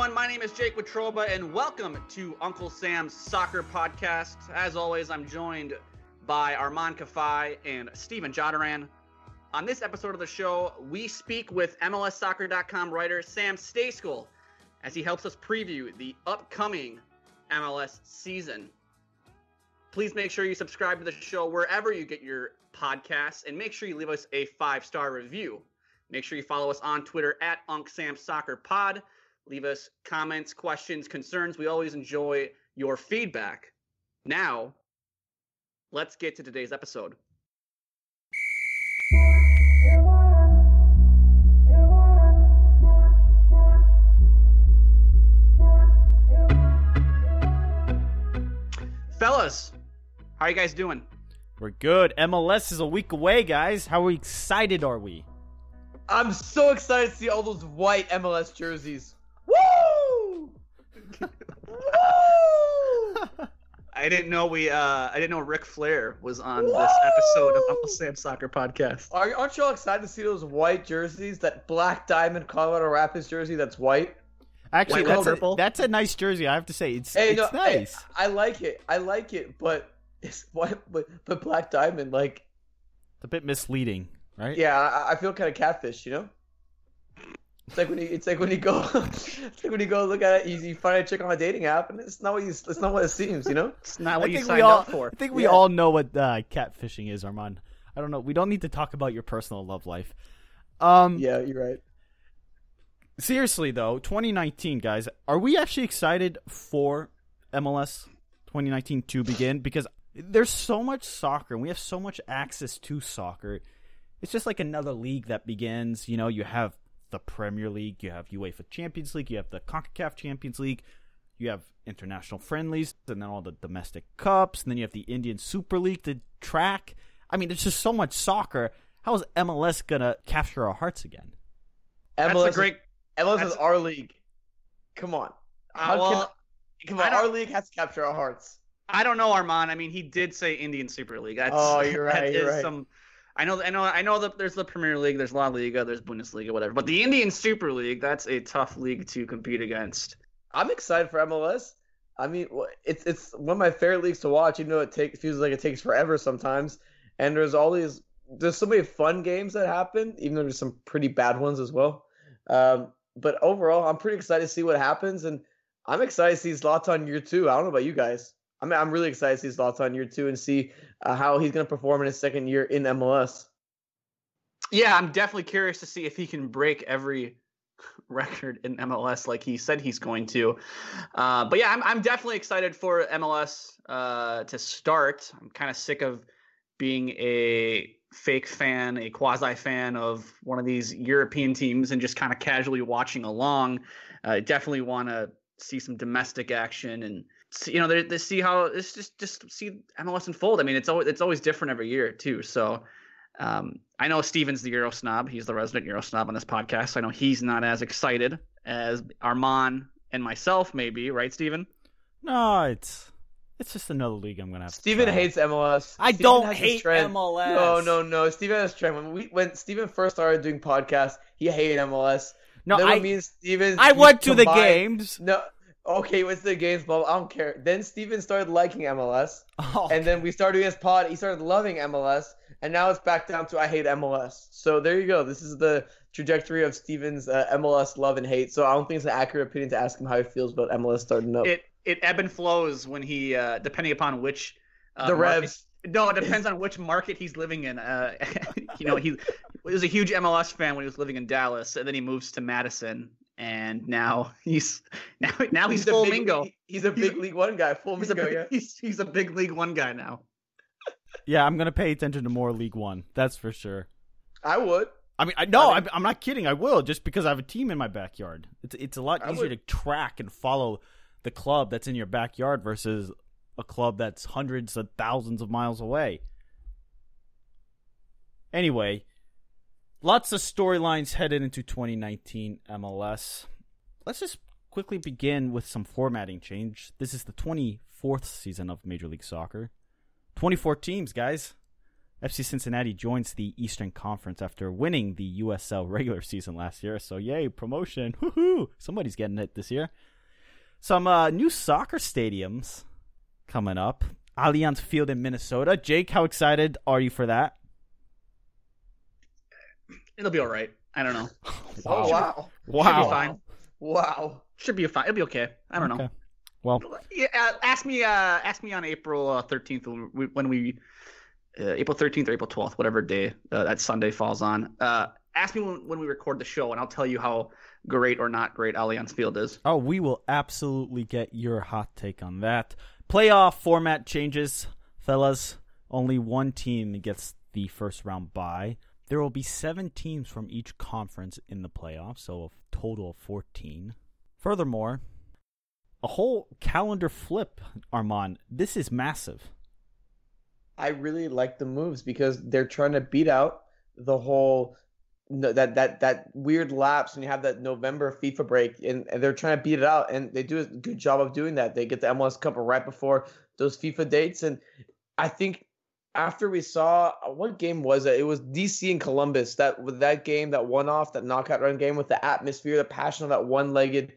Everyone. My name is Jake Watroba, and welcome to Uncle Sam's Soccer Podcast. As always, I'm joined by Armand Kafai and Steven Jodaran. On this episode of the show, we speak with MLSsoccer.com writer Sam Stejskal as he helps us preview the upcoming MLS season. Please make sure you subscribe to the show wherever you get your podcasts, and make sure you leave us a five-star review. Make sure you follow us on Twitter at UncSamSoccerPod. Leave us comments, questions, concerns. We always enjoy your feedback. Now, let's get to today's episode. Fellas, how are you guys doing? We're good. MLS is a week away, guys. How excited are we? I'm so excited to see all those white MLS jerseys. Woo! Woo! I didn't know we uh I didn't know Ric Flair was on this episode of Uncle Sam Soccer Podcast. Are, aren't you all excited to see those white jerseys? That black diamond Colorado Rapids jersey that's white? Actually, White that's a, purple? that's a nice jersey. I have to say, it's Hey, it's no, hey, nice. I like it. I like it, but it's white, but, but black diamond, like, It's a bit misleading, right? yeah, I, I feel kind of catfish, you know? It's like when you, it's like when you go, it's like when you go look at it, you, you find a chick on a dating app, and it's not what you, it's not what it seems, you know? It's not I what you signed we all, up for. I think we Yeah. all know what uh, catfishing is, Armand. I don't know. We don't need to talk about your personal love life. Um, Yeah, you're right. seriously though, 2019, guys, are we actually excited for MLS 2019 to begin? Because there's so much soccer, and we have so much access to soccer. It's just like another league that begins. You know, you have the Premier League, you have UEFA Champions League, you have the CONCACAF Champions League, you have international friendlies, and then all the domestic cups, and then you have the Indian Super League to track. I mean, there's just so much soccer. How is MLS gonna capture our hearts again? That's MLS a is- great MLS That's- is our league. Come on. How Uh, well, can, come on, our league has to capture our hearts. I don't know, Armand. I mean, he did say Indian Super League. That's, Oh, you're right, that you're is right. Some, I know, I know, I know that there's the Premier League, there's La Liga, there's Bundesliga, whatever. But the Indian Super League, that's a tough league to compete against. I'm excited for MLS. I mean, it's it's one of my favorite leagues to watch. Even though it takes feels like it takes forever sometimes, and there's all these there's so many fun games that happen. Even though there's some pretty bad ones as well. Um, but overall, I'm pretty excited to see what happens, and I'm excited to see Zlatan year two. I don't know about you guys. I mean, I'm really excited to see his thoughts on year two and see uh, how he's going to perform in his second year in MLS. Yeah, I'm definitely curious to see if he can break every record in MLS like he said he's going to. Uh, but yeah, I'm, I'm definitely excited for MLS uh, to start. I'm kind of sick of being a fake fan, a quasi fan of one of these European teams and just kind of casually watching along. I definitely want to see some domestic action and see, you know, they, they see how it's just just see MLS unfold. I mean, it's always it's always different every year too. So um, I know Steven's the Euro snob. He's the resident Euro snob on this podcast. So I know he's not as excited as Armand and myself, maybe, right, Steven? No, it's it's just another league I'm gonna have. to Steven try. hates MLS. I Steven don't hate trend- MLS. No, no, no. Steven has a trend. When we when Steven first started doing podcasts, he hated MLS. No, then I mean me Steven I we went to the games. No. Okay, what's the games bubble? I don't care. Then Steven started liking MLS, Oh, and then we started doing his pod. He started loving MLS, and now it's back down to I hate MLS. So there you go. This is the trajectory of Steven's uh, MLS love and hate. So I don't think it's an accurate opinion to ask him how he feels about MLS starting up. It it ebb and flows when he uh, depending upon which uh, the market- Revs. No, it depends on which market he's living in. Uh, you know, he was a huge MLS fan when he was living in Dallas, and then he moves to Madison, and now he's now now he's, a full big, Mingo. He's a big League One guy. Full He's a, Mingo, big, yeah. he's, he's a big League One guy now. yeah, I'm gonna pay attention to more League One. That's for sure. I would. I mean, I no, I I'm, I'm not kidding. I will just because I have a team in my backyard. It's it's a lot easier to track and follow the club that's in your backyard versus a club that's hundreds of thousands of miles away. Anyway, lots of storylines headed into 2019 MLS. Let's just quickly begin with some formatting change. This is the 24th season of Major League Soccer. 24 teams, guys. FC Cincinnati joins the Eastern Conference after winning the USL regular season last year. So, yay, promotion. Woohoo! Somebody's getting it this year. Some uh, new soccer stadiums coming up. Allianz Field in Minnesota. Jake, how excited are you for that? It'll be all right. I don't know. Oh wow. Should be Wow. fine. Wow. Should be fine. It'll be okay. I don't Okay. know. Well, Yeah, uh, ask me. Uh, ask me on April uh, thirteenth when we, when we uh, April thirteenth or April twelfth, whatever day uh, that Sunday falls on. Uh, ask me when, when we record the show, and I'll tell you how great or not great Allianz Field is. Oh, we will absolutely get your hot take on that. Playoff format changes, fellas. Only one team gets the first round bye. There will be seven teams from each conference in the playoffs, so a total of 14. Furthermore, a whole calendar flip, Armand. This is massive. I really like the moves because they're trying to beat out the whole no, that that that weird lapse when you have that November FIFA break, and, and they're trying to beat it out, and they do a good job of doing that. They get the MLS Cup right before those FIFA dates, and I think after we saw what game was it? It was DC and Columbus that with that game, that one off, that knockout run game with the atmosphere, the passion of that one legged,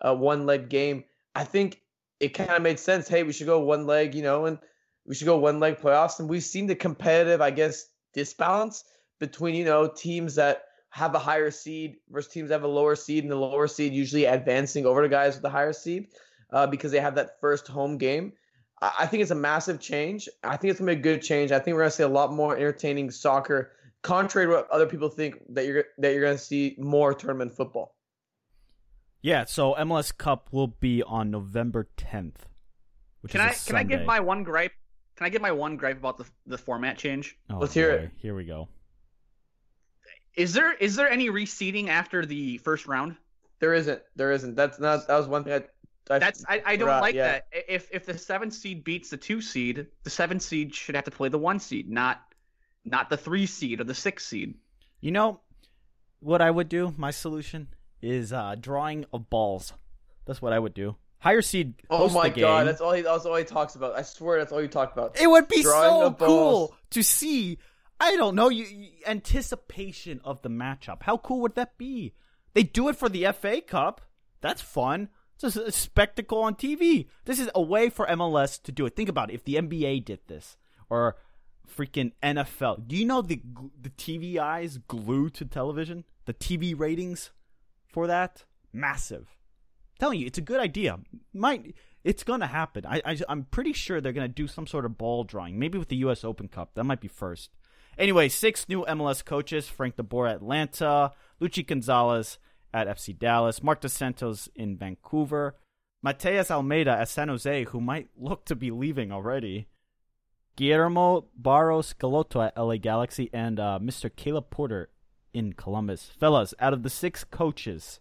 uh, one leg game. I think it kind of made sense. Hey, we should go one leg, you know, and we should go one leg playoffs. And we've seen the competitive, I guess, disbalance between, you know, teams that have a higher seed versus teams that have a lower seed, and the lower seed usually advancing over the guys with the higher seed uh, because they have that first home game. I I think it's a massive change. I think it's gonna be a good change. I think we're gonna see a lot more entertaining soccer, contrary to what other people think that you're that you're gonna see more tournament football. Yeah, so MLS Cup will be on November 10th. Which Can is I a can I give Sunday. my one gripe? Can I give my one gripe about the the format change? Oh, Let's hear it. Here we go. Is there is there any reseeding after the first round? There isn't. There isn't. That's not. That was one thing. I, I That's I, I don't forgot, like yeah. that. If if the seven seed beats the two seed, the seven seed should have to play the one seed, not not the three seed or the six seed. You know what I would do? My solution is uh, drawing of balls. That's what I would do. Higher seed. Oh host my the god, that's all he. That's all he talks about. I swear, that's all he talked about. It would be Drawing so cool to see. I don't know. You, you- anticipation of the matchup. How cool would that be? They do it for the FA Cup. That's fun. It's is a spectacle on TV. This is a way for MLS to do it. Think about it. If the NBA did this, or freaking NFL, do you know the the TV eyes glued to television? The TV ratings for that massive. telling you, it's a good idea. Might it's gonna happen. I, I I'm pretty sure they're gonna do some sort of ball drawing. Maybe with the U.S. Open Cup. That might be first. Anyway, six new MLS coaches: Frank DeBoer Atlanta, Luchi Gonzalez at FC Dallas, Marc Dos Santos in Vancouver, Matías Almeyda at San Jose, who might look to be leaving already. Guillermo Barros Schelotto at LA Galaxy and uh, Mr. Caleb Porter in Columbus. Fellas, out of the six coaches,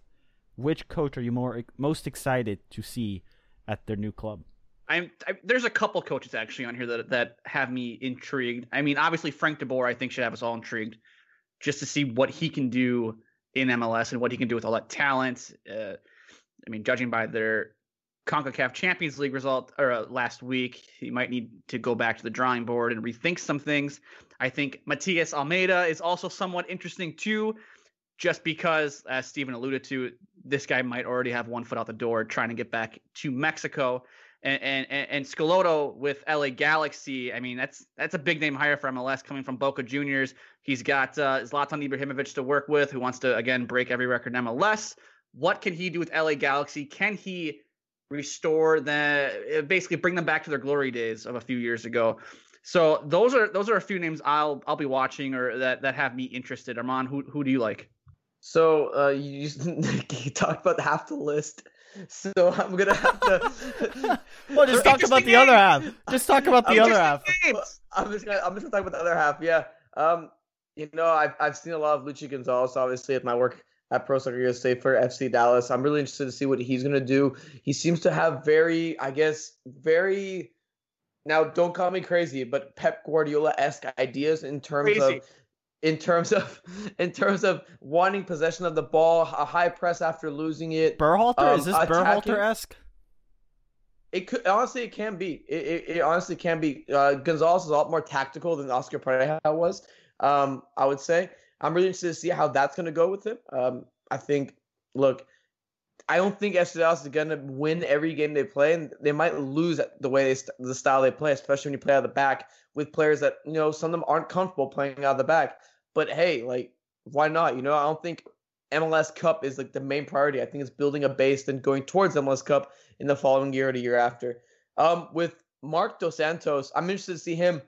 which coach are you more most excited to see at their new club? I'm I, there's a couple coaches actually on here that that have me intrigued. I mean, obviously Frank DeBoer I think should have us all intrigued just to see what he can do in MLS and what he can do with all that talent. Uh, I mean, judging by their CONCACAF Champions League result or uh, last week, he might need to go back to the drawing board and rethink some things. I think Matías Almeyda is also somewhat interesting too, just because, as Stephen alluded to, this guy might already have one foot out the door trying to get back to Mexico. And and and Schelotto with LA Galaxy, I mean that's that's a big name hire for MLS coming from Boca Juniors. He's got uh, Zlatan Ibrahimovic to work with, who wants to again break every record in MLS. What can he do with LA Galaxy? Can he restore the basically bring them back to their glory days of a few years ago? So those are those are a few names I'll I'll be watching or that that have me interested. Arman, who who do you like? So uh, you, you talked about half the list. So I'm gonna have to. well, just talk about the other half. Just talk about the other half. I'm just gonna I'm just gonna talk about the other half. Yeah. Um, you know, I've I've seen a lot of Luchi Gonzalez, obviously, at my work at Pro Soccer USA for FC Dallas. I'm really interested to see what he's gonna do. He seems to have very, I guess, very. Now, don't call me crazy, but Pep Guardiola esque ideas in terms crazy. of in terms of in terms of wanting possession of the ball, a high press after losing it. Berhalter um, is this Berhalter esque? It could honestly, it can be. It, it, it honestly can be. Uh, Gonzalez is a lot more tactical than Oscar Pareja was. Um, I would say. I'm really interested to see how that's going to go with him. Um, I think. Look, I don't think Dallas is going to win every game they play, and they might lose the way they the style they play, especially when you play out of the back with players that you know some of them aren't comfortable playing out of the back. But hey, like why not? You know, I don't think MLS Cup is like the main priority. I think it's building a base and going towards MLS Cup in the following year or the year after. Um, with Marc Dos Santos, I'm interested to see him.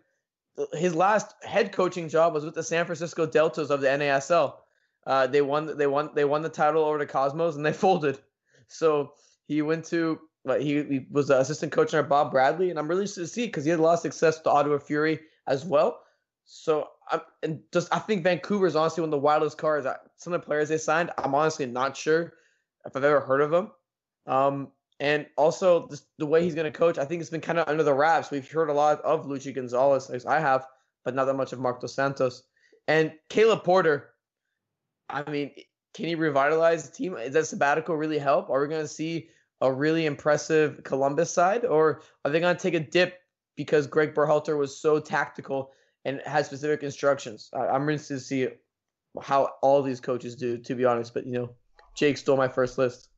His last head coaching job was with the San Francisco Deltas of the NASL. Uh, they won. They won. They won the title over the Cosmos, and they folded. So he went to like he, he was an assistant coach under Bob Bradley, and I'm really interested to see because he had a lot of success the Ottawa Fury as well. So I'm and just I think Vancouver is honestly one of the wildest cards. Some of the players they signed, I'm honestly not sure if I've ever heard of them. Um, and also just the way he's going to coach, I think it's been kind of under the wraps. We've heard a lot of Luchi Gonzalez, as I have, but not that much of Marc Dos Santos. And Caleb Porter, I mean, can he revitalize the team? Does that sabbatical really help? Are we going to see a really impressive Columbus side, or are they going to take a dip because Greg Berhalter was so tactical and has specific instructions? I, am interested to see how all these coaches do, to be honest. But you know, Jake stole my first list.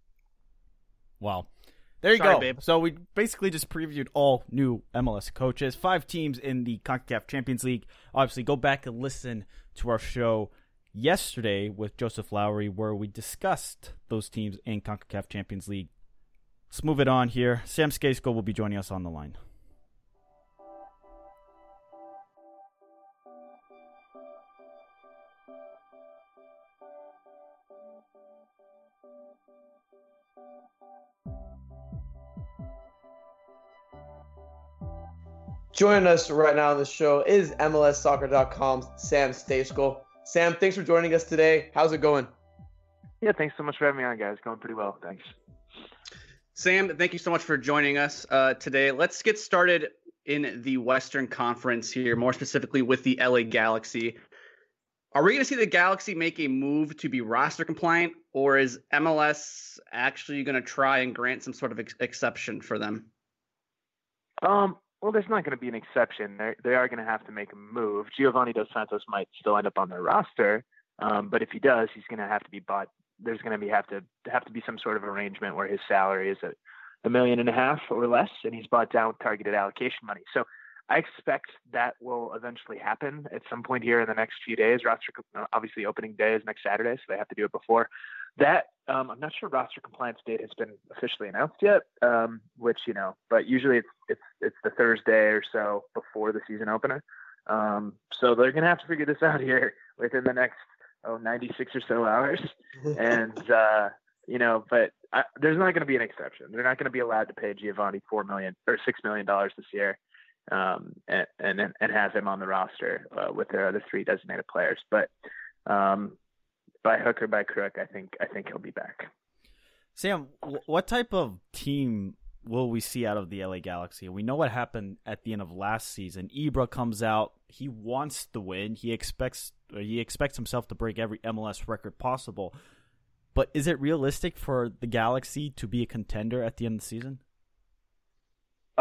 Wow. There you Sorry, go. Babe. So we basically just previewed all new MLS coaches, five teams in the CONCACAF Champions League. Obviously, go back and listen to our show yesterday with Joseph Lowry, where we discussed those teams in CONCACAF Champions League. Let's move it on here. Sam Stejskal will be joining us on the line. Joining us right now on the show is MLSsoccer.com's Sam Stejskal. Sam, thanks for joining us today. How's it going? Yeah, thanks so much for having me on, guys. Going pretty well. Thanks. Sam, thank you so much for joining us uh, today. Let's get started in the Western Conference here, more specifically with the LA Galaxy. Are we going to see the Galaxy make a move to be roster compliant, or is MLS actually going to try and grant some sort of ex- exception for them? Um, well, there's not going to be an exception. They're, they are going to have to make a move. Giovanni Dos Santos might still end up on their roster, um, but if he does, he's going to have to be bought. There's going to be have to have to be some sort of arrangement where his salary is a, a million and a half or less, and he's bought down with targeted allocation money. So I expect that will eventually happen at some point here in the next few days. Roster, obviously, opening day is next Saturday, so they have to do it before. That um, I'm not sure roster compliance date has been officially announced yet, um, which you know, but usually it's it's it's the Thursday or so before the season opener. Um, so they're gonna have to figure this out here within the next oh 96 or so hours, and uh, you know, but I, there's not going to be an exception. They're not going to be allowed to pay Giovanni four million or six million dollars this year, um, and, and and have him on the roster uh, with their other three designated players. But um, by hook or by crook, I think I think he'll be back. Sam, what type of team will we see out of the LA Galaxy? We know what happened at the end of last season. Ibra comes out, he wants to win. He expects he expects himself to break every MLS record possible. But is it realistic for the Galaxy to be a contender at the end of the season?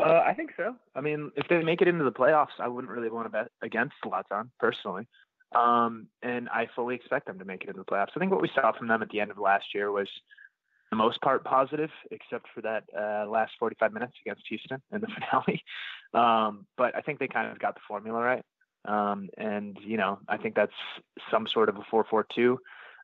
Uh, I think so. I mean, if they make it into the playoffs, I wouldn't really want to bet against Zlatan personally. Um, and I fully expect them to make it into the playoffs. I think what we saw from them at the end of last year was the most part positive, except for that uh, last 45 minutes against Houston in the finale. Um, but I think they kind of got the formula right. Um, and you know, I think that's some sort of a 4-4-2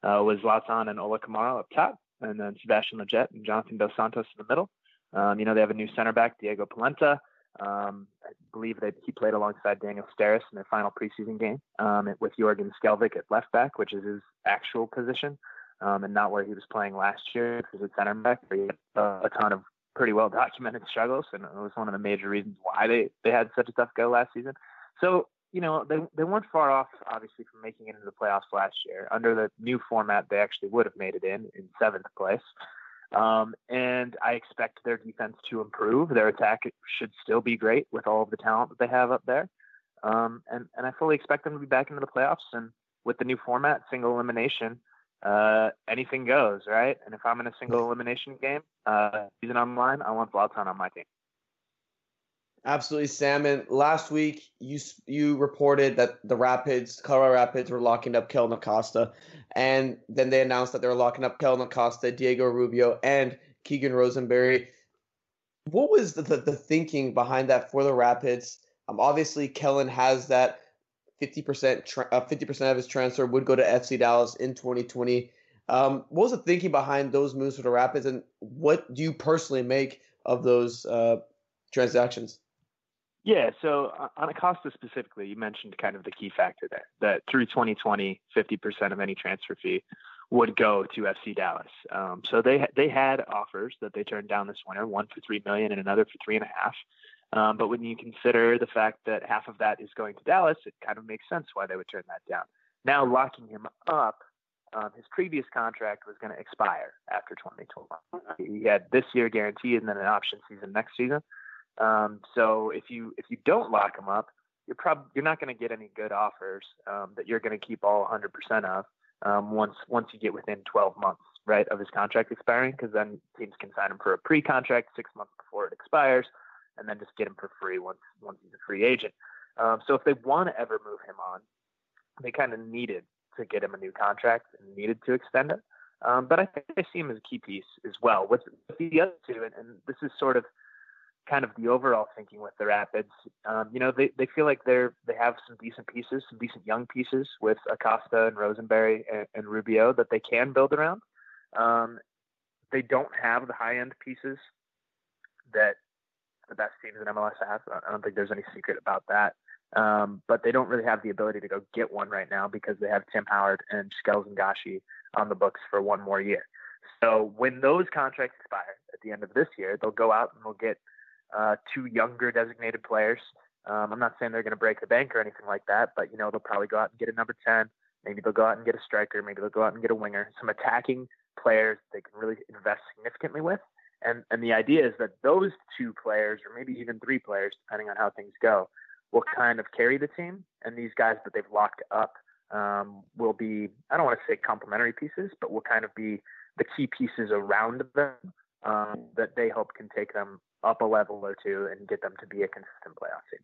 uh, with Zlatan and Ola Kamara up top, and then Sebastian Lletget and Jonathan Dos Santos in the middle. Um, you know, they have a new center back, Diego Polenta. Um, I believe that he played alongside Daniel Steres in their final preseason game um, with Jorgen Skjelvik at left back, which is his actual position, um, and not where he was playing last year as a center back. He had a ton of pretty well documented struggles, and it was one of the major reasons why they, they had such a tough go last season. So, you know, they, they weren't far off, obviously, from making it into the playoffs last year. Under the new format, they actually would have made it in in seventh place. Um, and I expect their defense to improve. Their attack should still be great with all of the talent that they have up there. Um, and, and I fully expect them to be back into the playoffs. And with the new format, single elimination, uh, anything goes, right? And if I'm in a single elimination game, uh, season on the line, I want Zlatan on my team. Absolutely, Sam. And last week, you you reported that the Rapids, Colorado Rapids, were locking up Kellyn Acosta, and then they announced that they were locking up Kellyn Acosta, Diego Rubio, and Keegan Rosenberry. What was the, the, the thinking behind that for the Rapids? Um, obviously, Kellen has that 50% tra- uh, 50% of his transfer would go to FC Dallas in 2020. Um, what was the thinking behind those moves for the Rapids, and what do you personally make of those uh, transactions? Yeah, so uh, on Acosta specifically, you mentioned kind of the key factor there that through 2020, 50% of any transfer fee would go to FC Dallas. Um, so they they had offers that they turned down this winter, one for three million and another for three and a half. Um, but when you consider the fact that half of that is going to Dallas, it kind of makes sense why they would turn that down. Now locking him up, um, his previous contract was going to expire after 2021. He had this year guaranteed and then an option season next season. Um, so if you if you don't lock them up, you're probably you're not going to get any good offers um, that you're going to keep all 100% of um, once once you get within 12 months, right, of his contract expiring, because then teams can sign him for a pre-contract six months before it expires, and then just get him for free once once he's a free agent. Um, so if they want to ever move him on, they kind of needed to get him a new contract and needed to extend it. Um, but I think I see him as a key piece as well. With, the other two, and, and this is sort of kind of the overall thinking with the Rapids. Um, you know, they, they feel like they're they have some decent pieces, some decent young pieces with Acosta and Rosenberry and, and Rubio that they can build around. Um, they don't have the high end pieces that the best teams in MLS have. I don't think there's any secret about that. Um, but they don't really have the ability to go get one right now because they have Tim Howard and Skels and Gashi on the books for one more year. So when those contracts expire at the end of this year, they'll go out and they'll get uh, two younger designated players. Um, I'm not saying they're going to break the bank or anything like that, but you know they'll probably go out and get a number ten. Maybe they'll go out and get a striker. Maybe they'll go out and get a winger. Some attacking players they can really invest significantly with. And and the idea is that those two players, or maybe even three players, depending on how things go, will kind of carry the team. And these guys that they've locked up um, will be I don't want to say complementary pieces, but will kind of be the key pieces around them um, that they hope can take them up a level or two and get them to be a consistent playoff team.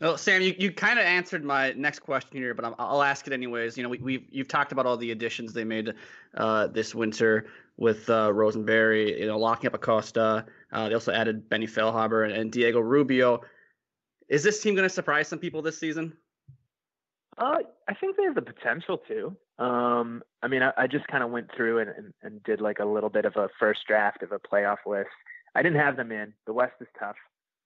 Well, Sam, you, you kind of answered my next question here, but i will ask it anyways. You know, we, we've you've talked about all the additions they made uh, this winter with uh, Rosenberry, you know, locking up Acosta. Uh, they also added Benny Feilhaber and, and Diego Rubio. Is this team going to surprise some people this season? Uh, I think they have the potential to. Um, I mean, I, I just kind of went through and, and, and, did like a little bit of a first draft of a playoff list. I didn't have them in. The West is tough.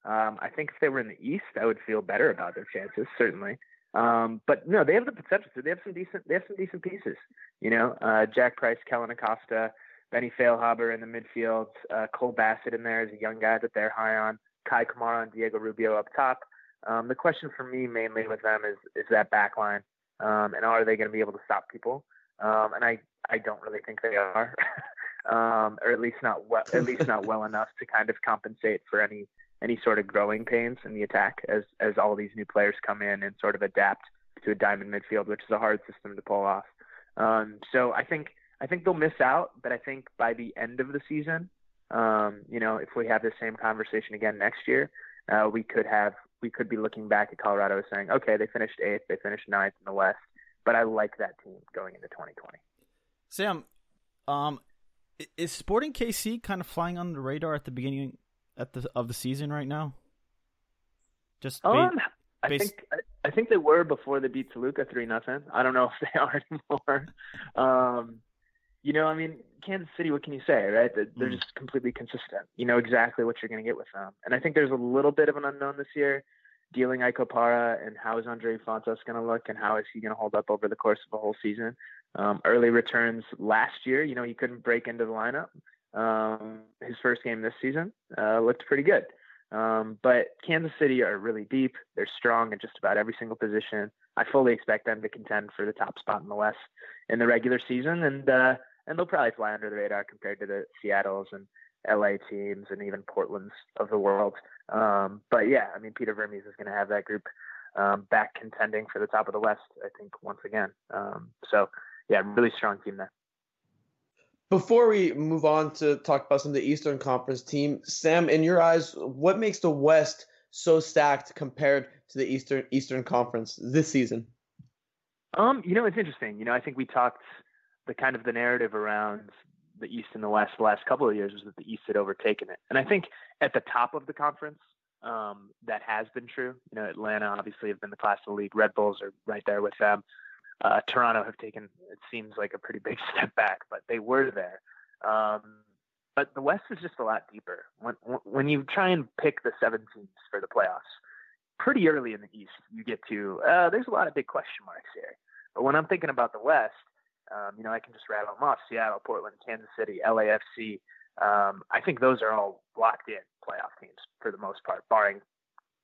Um, I think if they were in the East, I would feel better about their chances, certainly. Um, but no, they have the potential to. They have some decent. They have some decent pieces. You know, uh, Jack Price, Kellyn Acosta, Benny Feilhaber in the midfield, uh, Cole Bassett in there, is a young guy that they're high on. Kei Kamara and Diego Rubio up top. Um, the question for me mainly with them is is that back line um, and are they going to be able to stop people? Um, and I, I don't really think they are, um, or at least not well, at least not well enough to kind of compensate for any any sort of growing pains in the attack as as all these new players come in and sort of adapt to a diamond midfield, which is a hard system to pull off. Um, so I think I think they'll miss out, but I think by the end of the season, um, you know, if we have the same conversation again next year, uh, we could have we could be looking back at Colorado saying, okay, they finished eighth, they finished ninth in the West, but I like that team going into 2020. Sam, Um, is Sporting KC kind of flying on the radar at the beginning at the of the season right now? Just um, I base- think I, I think they were before they beat Toluca three nothing. I don't know if they are anymore. Um, you know, I mean, Kansas City. What can you say, right? They're, they're Mm. just completely consistent. You know exactly what you're going to get with them. And I think there's a little bit of an unknown this year, dealing Ike Opara and how is Andreu Fontàs going to look and how is he going to hold up over the course of a whole season. Um, early returns last year, you know, he couldn't break into the lineup. Um, his first game this season uh, looked pretty good. Um, but Kansas City are really deep. They're strong in just about every single position. I fully expect them to contend for the top spot in the West in the regular season, and uh, and they'll probably fly under the radar compared to the Seattle's and LA teams and even Portland's of the world. Um, but yeah, I mean Peter Vermes is going to have that group um, back contending for the top of the West. I think once again. Um, so yeah, really strong team there. Before we move on to talk about some of the Eastern Conference team, Sam, in your eyes, what makes the West so stacked compared to the Eastern Eastern Conference this season? Um, you know, it's interesting. You know, I think we talked the kind of the narrative around the East and the West the last couple of years was that the East had overtaken it. And I think at the top of the conference, um, that has been true. You know, Atlanta obviously have been the class of the league. Red Bulls are right there with them. Uh, Toronto have taken, it seems like a pretty big step back, but they were there. Um, but the West is just a lot deeper. When, when you try and pick the seven teams for the playoffs, pretty early in the East, you get to, uh, there's a lot of big question marks here. But when I'm thinking about the West, um, you know, I can just rattle them off: Seattle, Portland, Kansas City, LAFC. Um, I think those are all locked in playoff teams for the most part, barring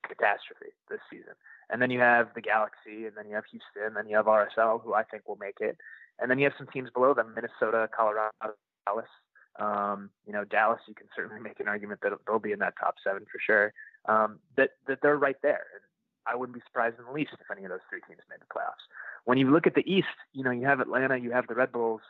catastrophe this season. And then you have the Galaxy, and then you have Houston, and then you have RSL, who I think will make it. And then you have some teams below them: Minnesota, Colorado, Dallas. Um, you know, Dallas. You can certainly make an argument that they'll be in that top seven for sure. Um, that that they're right there. I wouldn't be surprised in the least if any of those three teams made the playoffs. When you look at the East, you know, you have Atlanta, you have the Red Bulls,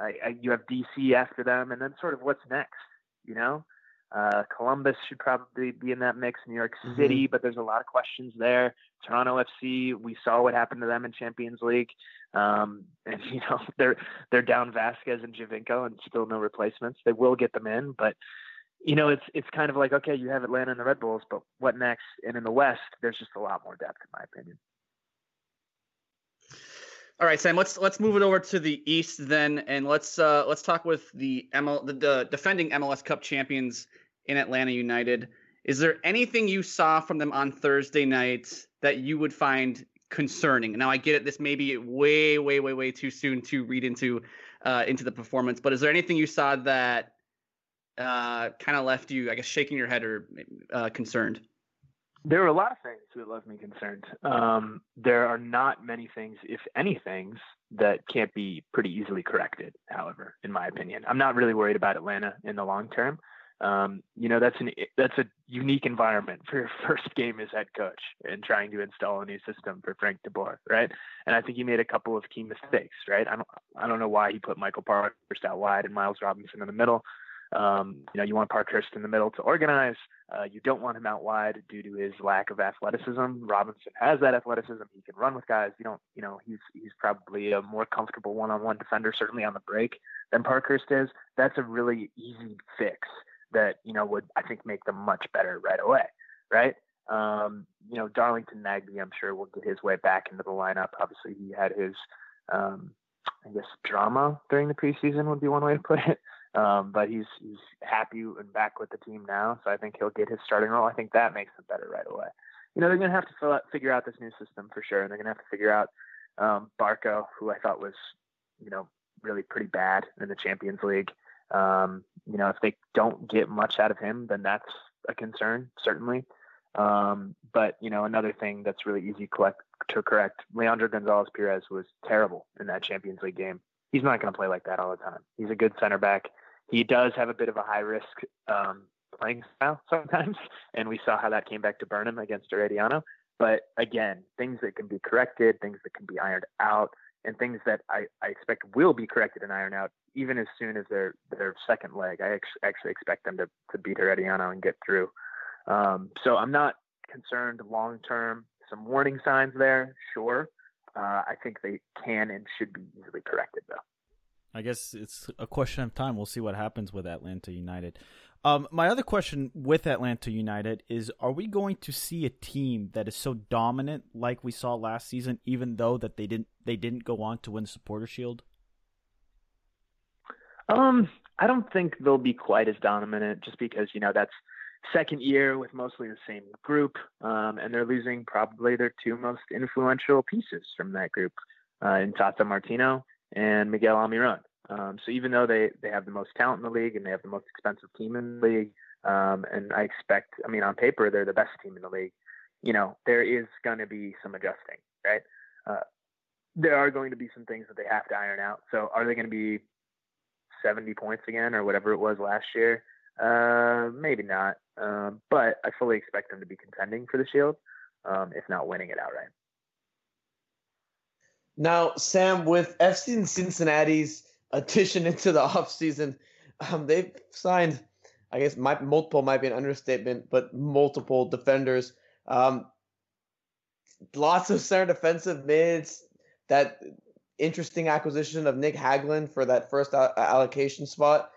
uh, you have DC after them, and then sort of what's next, you know? Uh, Columbus should probably be in that mix. New York City, mm-hmm. but there's a lot of questions there. Toronto FC, we saw what happened to them in Champions League, um, and you know they're they're down Vasquez and Giovinco, and still no replacements. They will get them in, but you know it's it's kind of like okay, you have Atlanta and the Red Bulls, but what next? And in the West, there's just a lot more depth, in my opinion. All right, Sam. Let's let's move it over to the East then, and let's uh, let's talk with the ML the, the defending MLS Cup champions in Atlanta United. Is there anything you saw from them on Thursday night that you would find concerning? Now, I get it. This may be way, way, way, way too soon to read into uh, into the performance, but is there anything you saw that uh, kind of left you, I guess, shaking your head or uh, concerned? There are a lot of things that left me concerned. Um, there are not many things, if any things, that can't be pretty easily corrected. However, in my opinion, I'm not really worried about Atlanta in the long term. Um, you know, that's an that's a unique environment for your first game as head coach and trying to install a new system for Frank DeBoer, right? And I think he made a couple of key mistakes, right? I don't I don't know why he put Michael Parkhurst out wide and Miles Robinson in the middle. Um, you know, you want Parkhurst in the middle to organize. Uh, you don't want him out wide due to his lack of athleticism. Robinson has that athleticism. He can run with guys. You don't, you know, he's he's probably a more comfortable one-on-one defender, certainly on the break, than Parkhurst is. That's a really easy fix that you know would I think make them much better right away, right? Um, you know, Darlington Nagbe, I'm sure will get his way back into the lineup. Obviously, he had his, um, I guess, drama during the preseason would be one way to put it. Um, but he's he's happy and back with the team now, so I think he'll get his starting role. I think that makes them better right away. You know, they're going to have to out, figure out this new system for sure, and they're going to have to figure out um, Barco, who I thought was, you know, really pretty bad in the Champions League. Um, you know, if they don't get much out of him, then that's a concern, certainly. Um, but you know, another thing that's really easy collect, to correct: Leandro Gonzalez Pirez was terrible in that Champions League game. He's not going to play like that all the time. He's a good center back. He does have a bit of a high risk um, playing style sometimes, and we saw how that came back to burn him against Herediano. But again, things that can be corrected, things that can be ironed out, and things that I, I expect will be corrected and ironed out even as soon as their their second leg. I ex- actually expect them to, to beat Herediano and get through. Um, so I'm not concerned long term. Some warning signs there, sure. Uh, I think they can and should be easily corrected, though. I guess it's a question of time. We'll see what happens with Atlanta United. Um, my other question with Atlanta United is: Are we going to see a team that is so dominant like we saw last season, even though that they didn't they didn't go on to win the Supporter Shield? Um, I don't think they'll be quite as dominant, just because you know that's second year with mostly the same group, um, and they're losing probably their two most influential pieces from that group, uh, in Tata Martino and Miguel Almiron. Um, so even though they, they have the most talent in the league and they have the most expensive team in the league, um, and I expect, I mean, on paper, they're the best team in the league, you know, there is going to be some adjusting, right? Uh, there are going to be some things that they have to iron out. So are they going to be 70 points again or whatever it was last year? Uh, maybe not. Um, but I fully expect them to be contending for the Shield, um, if not winning it outright. Now, Sam, with FC Cincinnati's addition into the offseason. Um, they've signed, I guess, my, multiple might be an understatement, but multiple defenders. Um, lots of center defensive mids. That interesting acquisition of Nick Hagglund for that first allocation spot.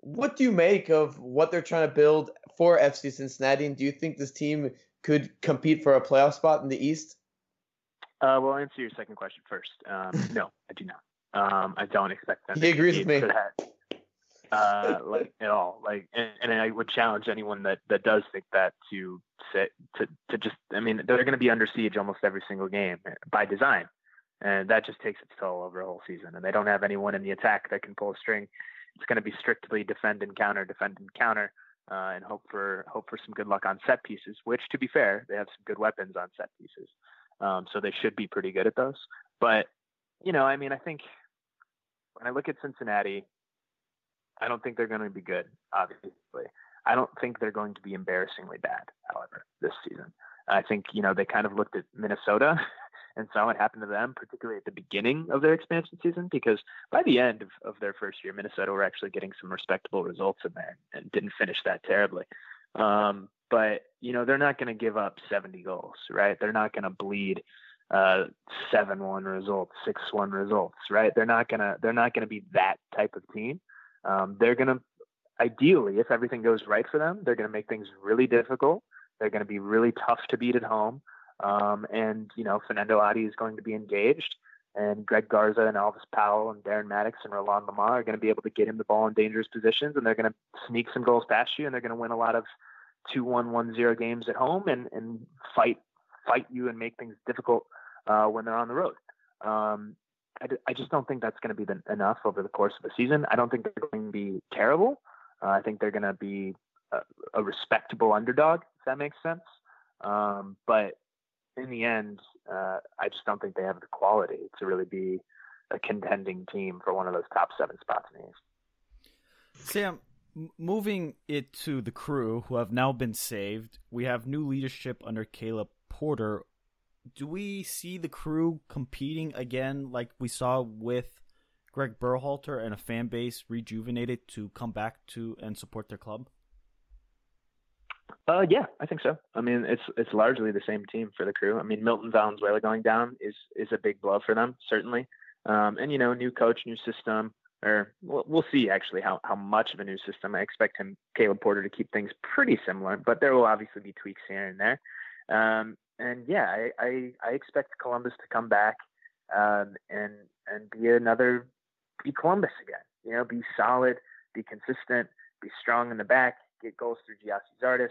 What do you make of what they're trying to build for FC Cincinnati? And do you think this team could compete for a playoff spot in the East? Uh, well, I'll answer your second question first. Um, no, I do not. Um, I don't expect them. He agrees with me. That, uh, like at all. Like, and, and, I would challenge anyone that that does think that to sit to to just. I mean, they're going to be under siege almost every single game by design, and that just takes its toll over a whole season. And they don't have anyone in the attack that can pull a string. It's going to be strictly defend and counter, defend and counter. Uh, and hope for hope for some good luck on set pieces. Which, to be fair, they have some good weapons on set pieces, um, so they should be pretty good at those. But you know, I mean, I think when I look at Cincinnati, I don't think they're going to be good, obviously. I don't think they're going to be embarrassingly bad, however, this season. I think, you know, they kind of looked at Minnesota and saw what happened to them, particularly at the beginning of their expansion season, because by the end of, of their first year, Minnesota were actually getting some respectable results in there and didn't finish that terribly. Um, but, you know, they're not going to give up 70 goals, right? They're not going to bleed uh, seven one results, six one results, right? They're not gonna they're not gonna be that type of team. Um, they're gonna ideally, if everything goes right for them, they're gonna make things really difficult. They're gonna be really tough to beat at home. Um, and you know, Fanendo Adi is going to be engaged, and Greg Garza and Alvas Powell and Darren Mattocks and Roland Lamah are going to be able to get him the ball in dangerous positions, and they're going to sneak some goals past you, and they're going to win a lot of two one one zero games at home, and and fight fight you and make things difficult uh, when they're on the road. Um, I, d- I just don't think that's going to be the, enough over the course of the season. I don't think they're going to be terrible. Uh, I think they're going to be a, a, respectable underdog, if that makes sense. Um, but in the end, uh, I just don't think they have the quality to really be a contending team for one of those top seven spots in the East. Sam, moving it to the crew who have now been saved, we have new leadership under Caleb Porter do we see the crew competing again like we saw with Greg Berhalter and a fan base rejuvenated to come back to and support their club? Uh, yeah, I think so. I mean, it's it's largely the same team for the crew. I mean, Milton Valenzuela going down is is a big blow for them, certainly. Um, and you know, new coach, new system, or we'll, see actually how how much of a new system. I expect him, Caleb Porter, to keep things pretty similar, but there will obviously be tweaks here and there. Um, and yeah, I, I, I expect Columbus to come back um, and and be another be Columbus again. You know, be solid, be consistent, be strong in the back, get goals through Gyasi Zardes.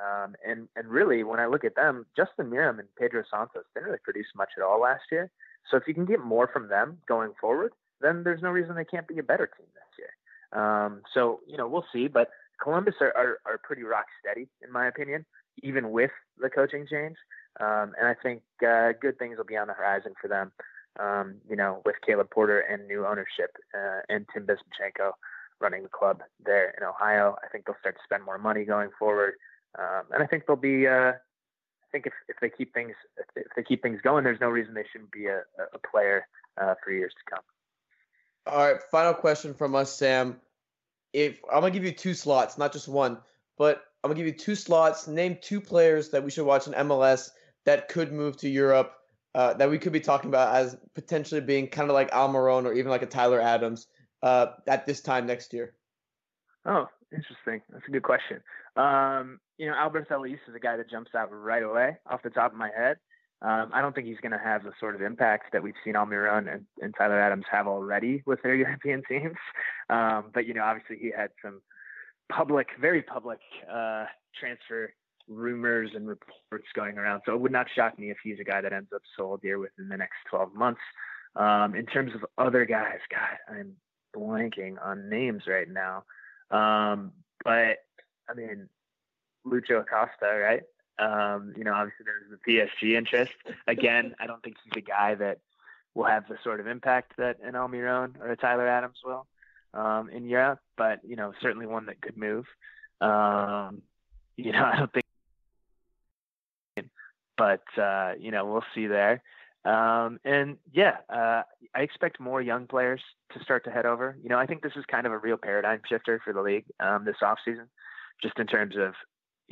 Um, and and really, when I look at them, Justin Meram and Pedro Santos didn't really produce much at all last year. So if you can get more from them going forward, then there's no reason they can't be a better team this year. Um, so you know, we'll see. But Columbus are, are, are pretty rock steady, in my opinion, even with the coaching change. Um, and I think uh, good things will be on the horizon for them. Um, you know, with Caleb Porter and new ownership uh, and Tim Bezbatchenko running the club there in Ohio, I think they'll start to spend more money going forward. Um, and I think they'll be. Uh, I think if, if they keep things if they keep things going, there's no reason they shouldn't be a, a player uh, for years to come. All right, final question from us, Sam. If I'm gonna give you two slots, not just one, but I'm gonna give you two slots. Name two players that we should watch in MLS that could move to Europe uh, that we could be talking about as potentially being kind of like Almiron or even like a Tyler Adams uh, at this time next year? Oh, interesting. That's a good question. Um, you know, Alberth Elis is a guy that jumps out right away off the top of my head. Um, I don't think he's going to have the sort of impact that we've seen Almiron and, and Tyler Adams have already with their European teams. Um, but you know, obviously he had some public, very public uh, transfer rumors and reports going around. So it would not shock me if he's a guy that ends up sold here within the next 12 months. Um, in terms of other guys, God, I'm blanking on names right now. Um, but I mean, Lucho Acosta, right? Um, you know, obviously there's the PSG interest. Again, I don't think he's a guy that will have the sort of impact that an Almiron or a Tyler Adams will um, in Europe, but you know, certainly one that could move. Um, you know, I don't think, but uh, you know, we'll see there. Um, and yeah, uh, I expect more young players to start to head over. You know, I think this is kind of a real paradigm shifter for the league um, this offseason, just in terms of,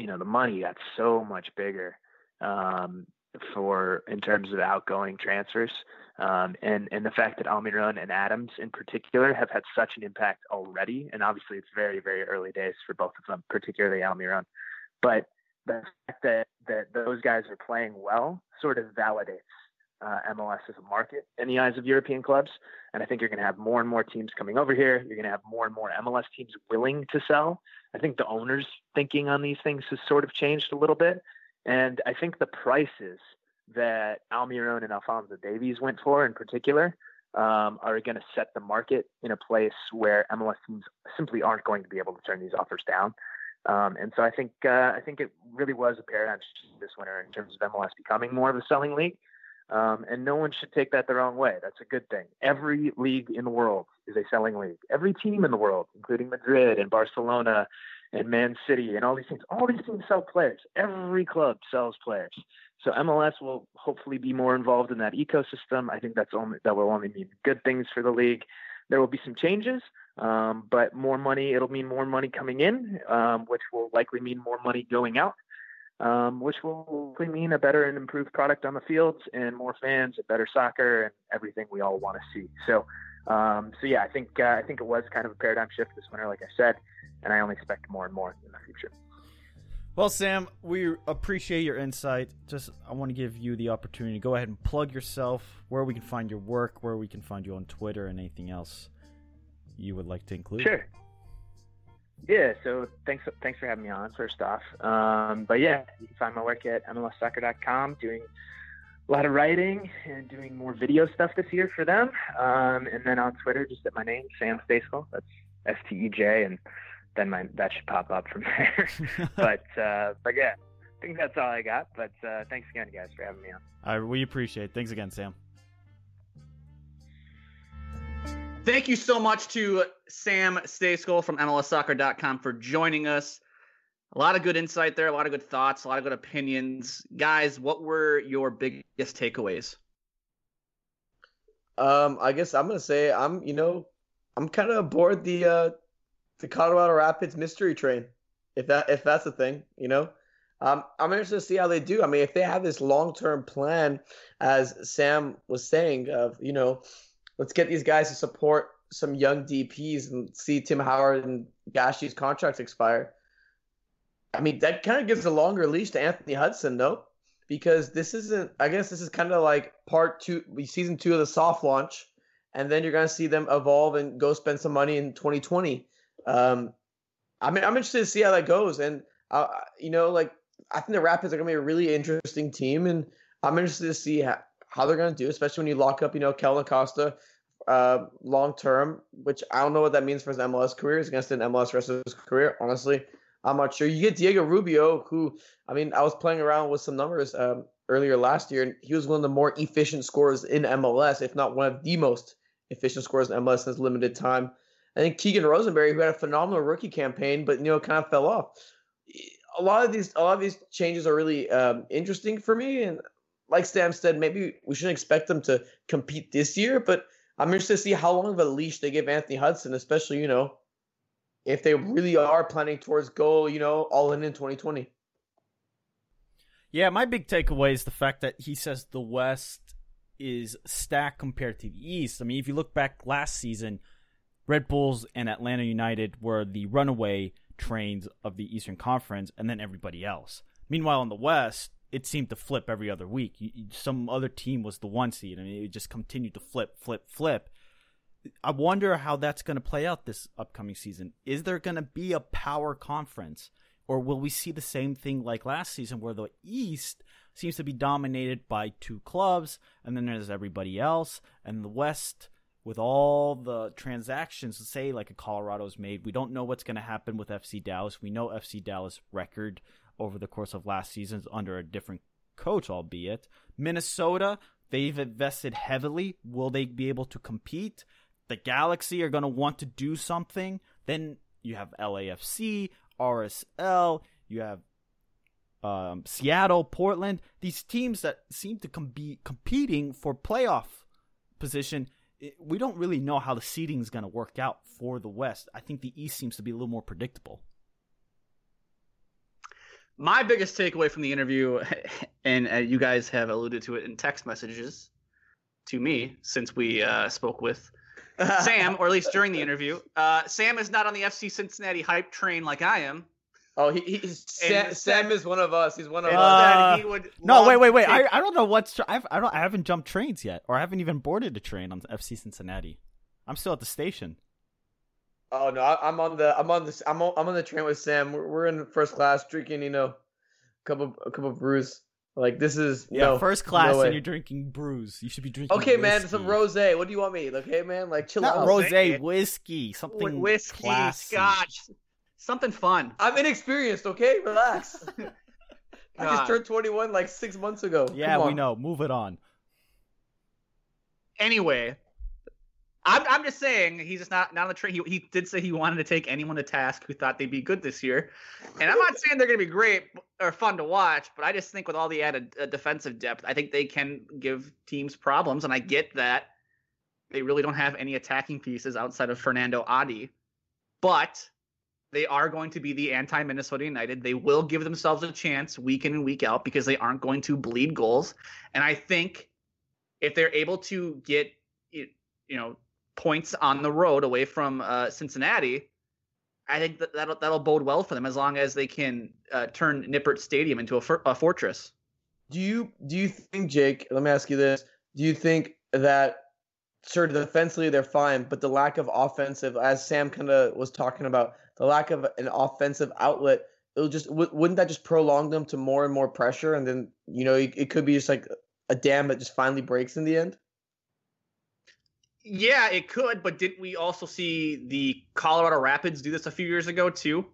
you know, the money got so much bigger um, for in terms of outgoing transfers. Um, and, and the fact that Almiron and Adams in particular have had such an impact already. And obviously it's very, very early days for both of them, particularly Almiron. But the fact that, that those guys are playing well sort of validates uh, MLS as a market in the eyes of European clubs. And I think you're going to have more and more teams coming over here. You're going to have more and more MLS teams willing to sell. I think the owners' thinking on these things has sort of changed a little bit. And I think the prices that Almiron and Alphonso Davies went for in particular um, are going to set the market in a place where MLS teams simply aren't going to be able to turn these offers down. Um, and so I think uh, I think it really was a paradigm shift this winter in terms of MLS becoming more of a selling league. Um, and no one should take that the wrong way. That's a good thing. Every league in the world is a selling league. Every team in the world, including Madrid and Barcelona and Man City and all these things, all these teams sell players. Every club sells players. So MLS will hopefully be more involved in that ecosystem. I think that's only that will only mean good things for the league. There will be some changes, um, but more money. It'll mean more money coming in, um, which will likely mean more money going out um, which will mean a better and improved product on the fields and more fans, and better soccer, and everything we all want to see. So, um, so yeah, I think uh, I think it was kind of a paradigm shift this winter, like I said, and I only expect more and more in the future. Well, Sam, we appreciate your insight. Just I want to give you the opportunity to go ahead and plug yourself, where we can find your work, where we can find you on Twitter, and anything else you would like to include. Sure. Yeah, so thanks thanks for having me on first off. Um, but yeah, you can find my work at MLSsoccer.com doing a lot of writing and doing more video stuff this year for them. Um, and then on Twitter, just at my name, Sam Stejskal. That's S T E J, and then my that should pop up from there. but uh, but yeah, I think that's all I got. But uh, thanks again, guys, for having me on. I we appreciate. it. Thanks again, Sam. Thank you so much to Sam Stejskal from MLSsoccer.com for joining us. A lot of good insight there, a lot of good thoughts, a lot of good opinions. Guys, what were your biggest takeaways? Um, I guess I'm gonna say I'm, you know, I'm kind of aboard the uh, the Colorado Rapids mystery train, if that if that's a thing, you know. Um, I'm interested to see how they do. I mean, if they have this long term plan, as Sam was saying, of you know, let's get these guys to support some young DPS and see Tim Howard and Gashi's contracts expire. I mean, that kind of gives a longer leash to Anthony Hudson, though, Because this isn't, I guess this is kind of like part two, season two of the soft launch. And then you're going to see them evolve and go spend some money in 2020. Um, I mean, I'm interested to see how that goes. And, uh, you know, like, I think the Rapids are going to be a really interesting team. And I'm interested to see how, how they're going to do, especially when you lock up, you know, Kellyn Acosta uh, long term, which I don't know what that means for his MLS career. He's against an MLS rest of his career. Honestly, I'm not sure. You get Diego Rubio, who, I mean, I was playing around with some numbers um, earlier last year, and he was one of the more efficient scorers in MLS, if not one of the most efficient scorers in MLS in his limited time. I think Keegan Rosenberry, who had a phenomenal rookie campaign, but you know, kind of fell off. A lot of these, a lot of these changes are really um, interesting for me, and like Sam said, maybe we shouldn't expect them to compete this year, but I'm interested to see how long of a leash they give Anthony Hudson, especially, you know, if they really are planning towards goal, you know, all in in 2020. Yeah, my big takeaway is the fact that he says the West is stacked compared to the East. I mean, if you look back last season, Red Bulls and Atlanta United were the runaway trains of the Eastern Conference, and then everybody else. Meanwhile, in the West, it seemed to flip every other week. some other team was the one seed, I mean, it just continued to flip, flip, flip. I wonder how that's going to play out this upcoming season. Is there going to be a power conference, or will we see the same thing like last season, where the East seems to be dominated by two clubs, and then there's everybody else, and the West with all the transactions, say like a Colorado's made, we don't know what's going to happen with FC Dallas. We know FC Dallas record over the course of last season under a different coach, albeit Minnesota. They've invested heavily. Will they be able to compete? The Galaxy are going to want to do something. Then you have LAFC, RSL. You have um, Seattle, Portland. These teams that seem to com- be competing for playoff position it, we don't really know how the seeding is going to work out for the West. I think the East seems to be a little more predictable. My biggest takeaway from the interview, and uh, you guys have alluded to it in text messages to me since we uh, spoke with Sam, or at least during the interview. Uh, Sam is not on the FC Cincinnati hype train like I am. Oh, he, he's Sam, Sam, is one of us. He's one of us. he would no, wait, wait, wait. Take... I, I don't know what's. I've, I don't. I haven't jumped trains yet, or I haven't even boarded a train on FC Cincinnati. I'm still at the station. Oh no, I, am on the. I'm on the. I'm on, I'm on the train with Sam. We're, we're in first class drinking. You know, a couple a couple of brews. Like this is yeah, no, first class no and you're drinking brews. You should be drinking. Okay, whiskey. man, some rosé. What do you want me? Okay, man, like chill Not out. Rosé, whiskey, something whiskey, classy. scotch. Something fun. I'm inexperienced, okay? Relax. I just turned 21 like six months ago. Yeah, we know. Move it on. Anyway, I'm, I'm just saying he's just not not on the train. He, he did say he wanted to take anyone to task who thought they'd be good this year, and I'm not saying they're going to be great or fun to watch, but I just think with all the added uh, defensive depth, I think they can give teams problems, and I get that they really don't have any attacking pieces outside of Fanendo Adi, but they are going to be the anti Minnesota United. They will give themselves a chance week in and week out because they aren't going to bleed goals. And I think if they're able to get you know points on the road away from uh, Cincinnati, I think that that'll, that'll bode well for them as long as they can uh, turn Nippert Stadium into a, for- a fortress. Do you do you think, Jake? Let me ask you this: Do you think that sure defensively they're fine, but the lack of offensive, as Sam kind of was talking about, the lack of an offensive outlet, it'll just w- wouldn't that just prolong them to more and more pressure, and then you know it, it could be just like a dam that just finally breaks in the end. Yeah, it could, but didn't we also see the Colorado Rapids do this a few years ago too?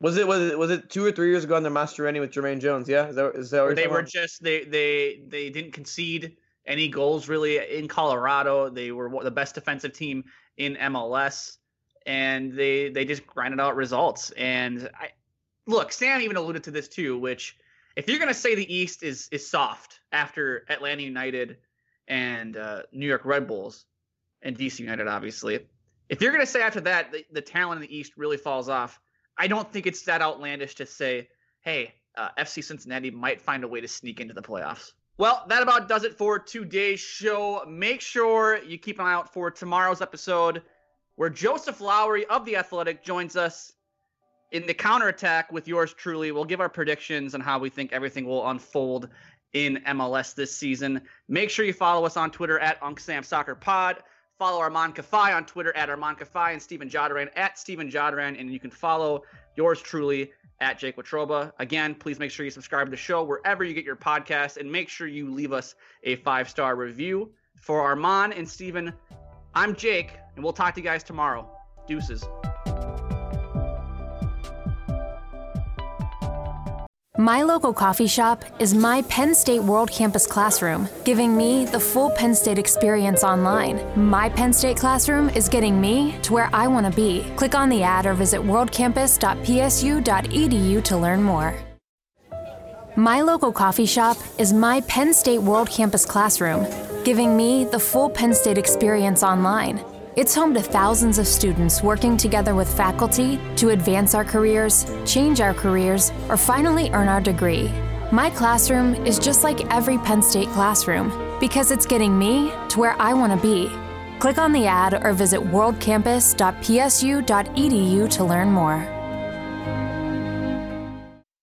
Was it was it was it two or three years ago under Mastroeni with Jermaine Jones? Yeah, is that is that? They were just they they they didn't concede any goals really in Colorado. They were the best defensive team in MLS and they they just grinded out results. And I look, Sam even alluded to this too, which if you're gonna say the East is is soft after Atlanta United and uh, New York Red Bulls and DC United, obviously, if you're gonna say after that the, the talent in the East really falls off, I don't think it's that outlandish to say, hey, uh, FC Cincinnati might find a way to sneak into the playoffs. Well, that about does it for today's show. Make sure you keep an eye out for tomorrow's episode where Joseph Lowery of The Athletic joins us in the counterattack with yours truly. We'll give our predictions on how we think everything will unfold in MLS this season. Make sure you follow us on Twitter at UncSamSoccerPod. Follow Armand Kafai on Twitter at Armand Kafai and Stephen Jodaran at Stephen Jodaran. And you can follow yours truly at Jake Watroba. Again, please make sure you subscribe to the show wherever you get your podcast and make sure you leave us a five star review. For Armand and Stephen, I'm Jake, and we'll talk to you guys tomorrow. Deuces. My local coffee shop is my Penn State World Campus Classroom, giving me the full Penn State experience online. My Penn State Classroom is getting me to where I want to be. Click on the ad or visit worldcampus.psu.edu to learn more. My local coffee shop is my Penn State World Campus Classroom giving me the full Penn State experience online. It's home to thousands of students working together with faculty to advance our careers, change our careers, or finally earn our degree. My classroom is just like every Penn State classroom because it's getting me to where I want to be. Click on the ad or visit worldcampus.psu.edu to learn more.